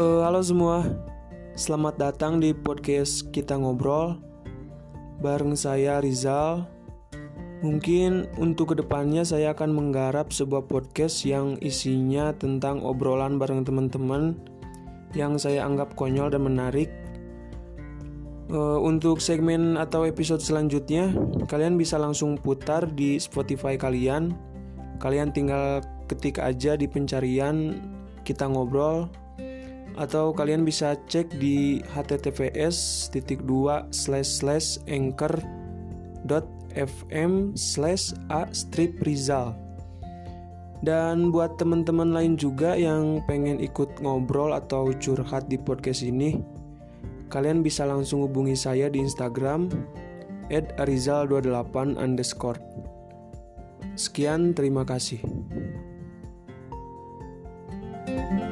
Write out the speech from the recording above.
Uh, halo semua, selamat datang di podcast kita ngobrol bareng saya Rizal. Mungkin untuk ke depannya saya akan menggarap sebuah podcast yang isinya tentang obrolan bareng teman-teman yang saya anggap konyol dan menarik. Uh, untuk segmen atau episode selanjutnya, kalian bisa langsung putar di Spotify kalian. Kalian tinggal ketik aja di pencarian kita ngobrol atau kalian bisa cek di https titik dua slash slash anchor dot fm slash a strip Rizal dan buat teman-teman lain juga yang pengen ikut ngobrol atau curhat di podcast ini kalian bisa langsung hubungi saya di Instagram @rizal28 underscore. Sekian terima kasih. thank you